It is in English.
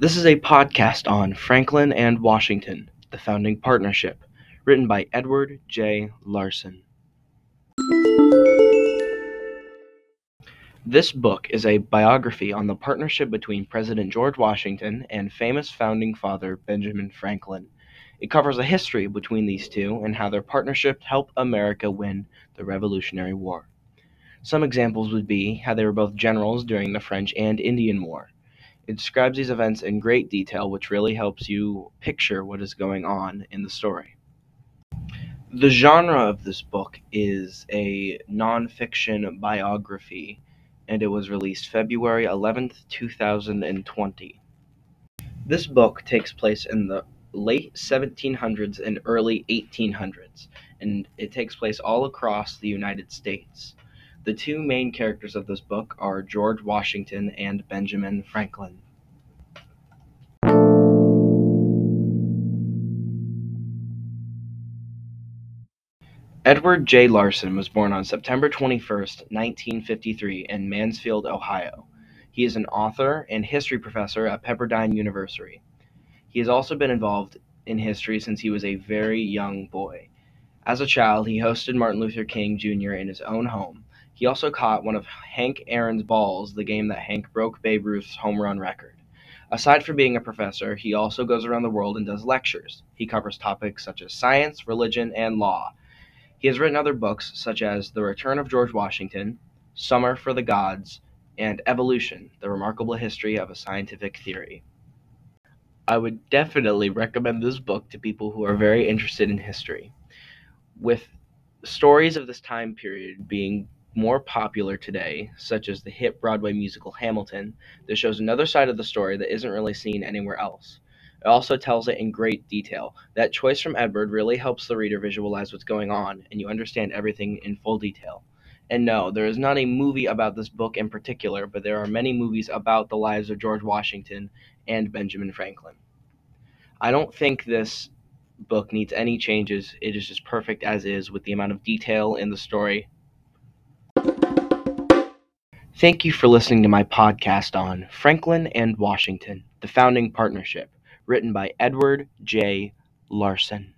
This is a podcast on Franklin and Washington, the founding partnership, written by Edward J. Larson. This book is a biography on the partnership between President George Washington and famous founding father Benjamin Franklin. It covers a history between these two and how their partnership helped America win the Revolutionary War. Some examples would be how they were both generals during the French and Indian War. It describes these events in great detail, which really helps you picture what is going on in the story. The genre of this book is a nonfiction biography, and it was released February 11th, 2020. This book takes place in the late 1700s and early 1800s, and it takes place all across the United States. The two main characters of this book are George Washington and Benjamin Franklin. Edward J. Larson was born on September 21, 1953, in Mansfield, Ohio. He is an author and history professor at Pepperdine University. He has also been involved in history since he was a very young boy. As a child, he hosted Martin Luther King Jr. in his own home. He also caught one of Hank Aaron's balls, the game that Hank broke Babe Ruth's home run record. Aside from being a professor, he also goes around the world and does lectures. He covers topics such as science, religion, and law. He has written other books such as The Return of George Washington, Summer for the Gods, and Evolution The Remarkable History of a Scientific Theory. I would definitely recommend this book to people who are very interested in history. With stories of this time period being more popular today, such as the hit Broadway musical Hamilton, that shows another side of the story that isn't really seen anywhere else. It also tells it in great detail. That choice from Edward really helps the reader visualize what's going on, and you understand everything in full detail. And no, there is not a movie about this book in particular, but there are many movies about the lives of George Washington and Benjamin Franklin. I don't think this book needs any changes. It is just perfect as is with the amount of detail in the story Thank you for listening to my podcast on Franklin and Washington, the founding partnership, written by Edward J. Larson.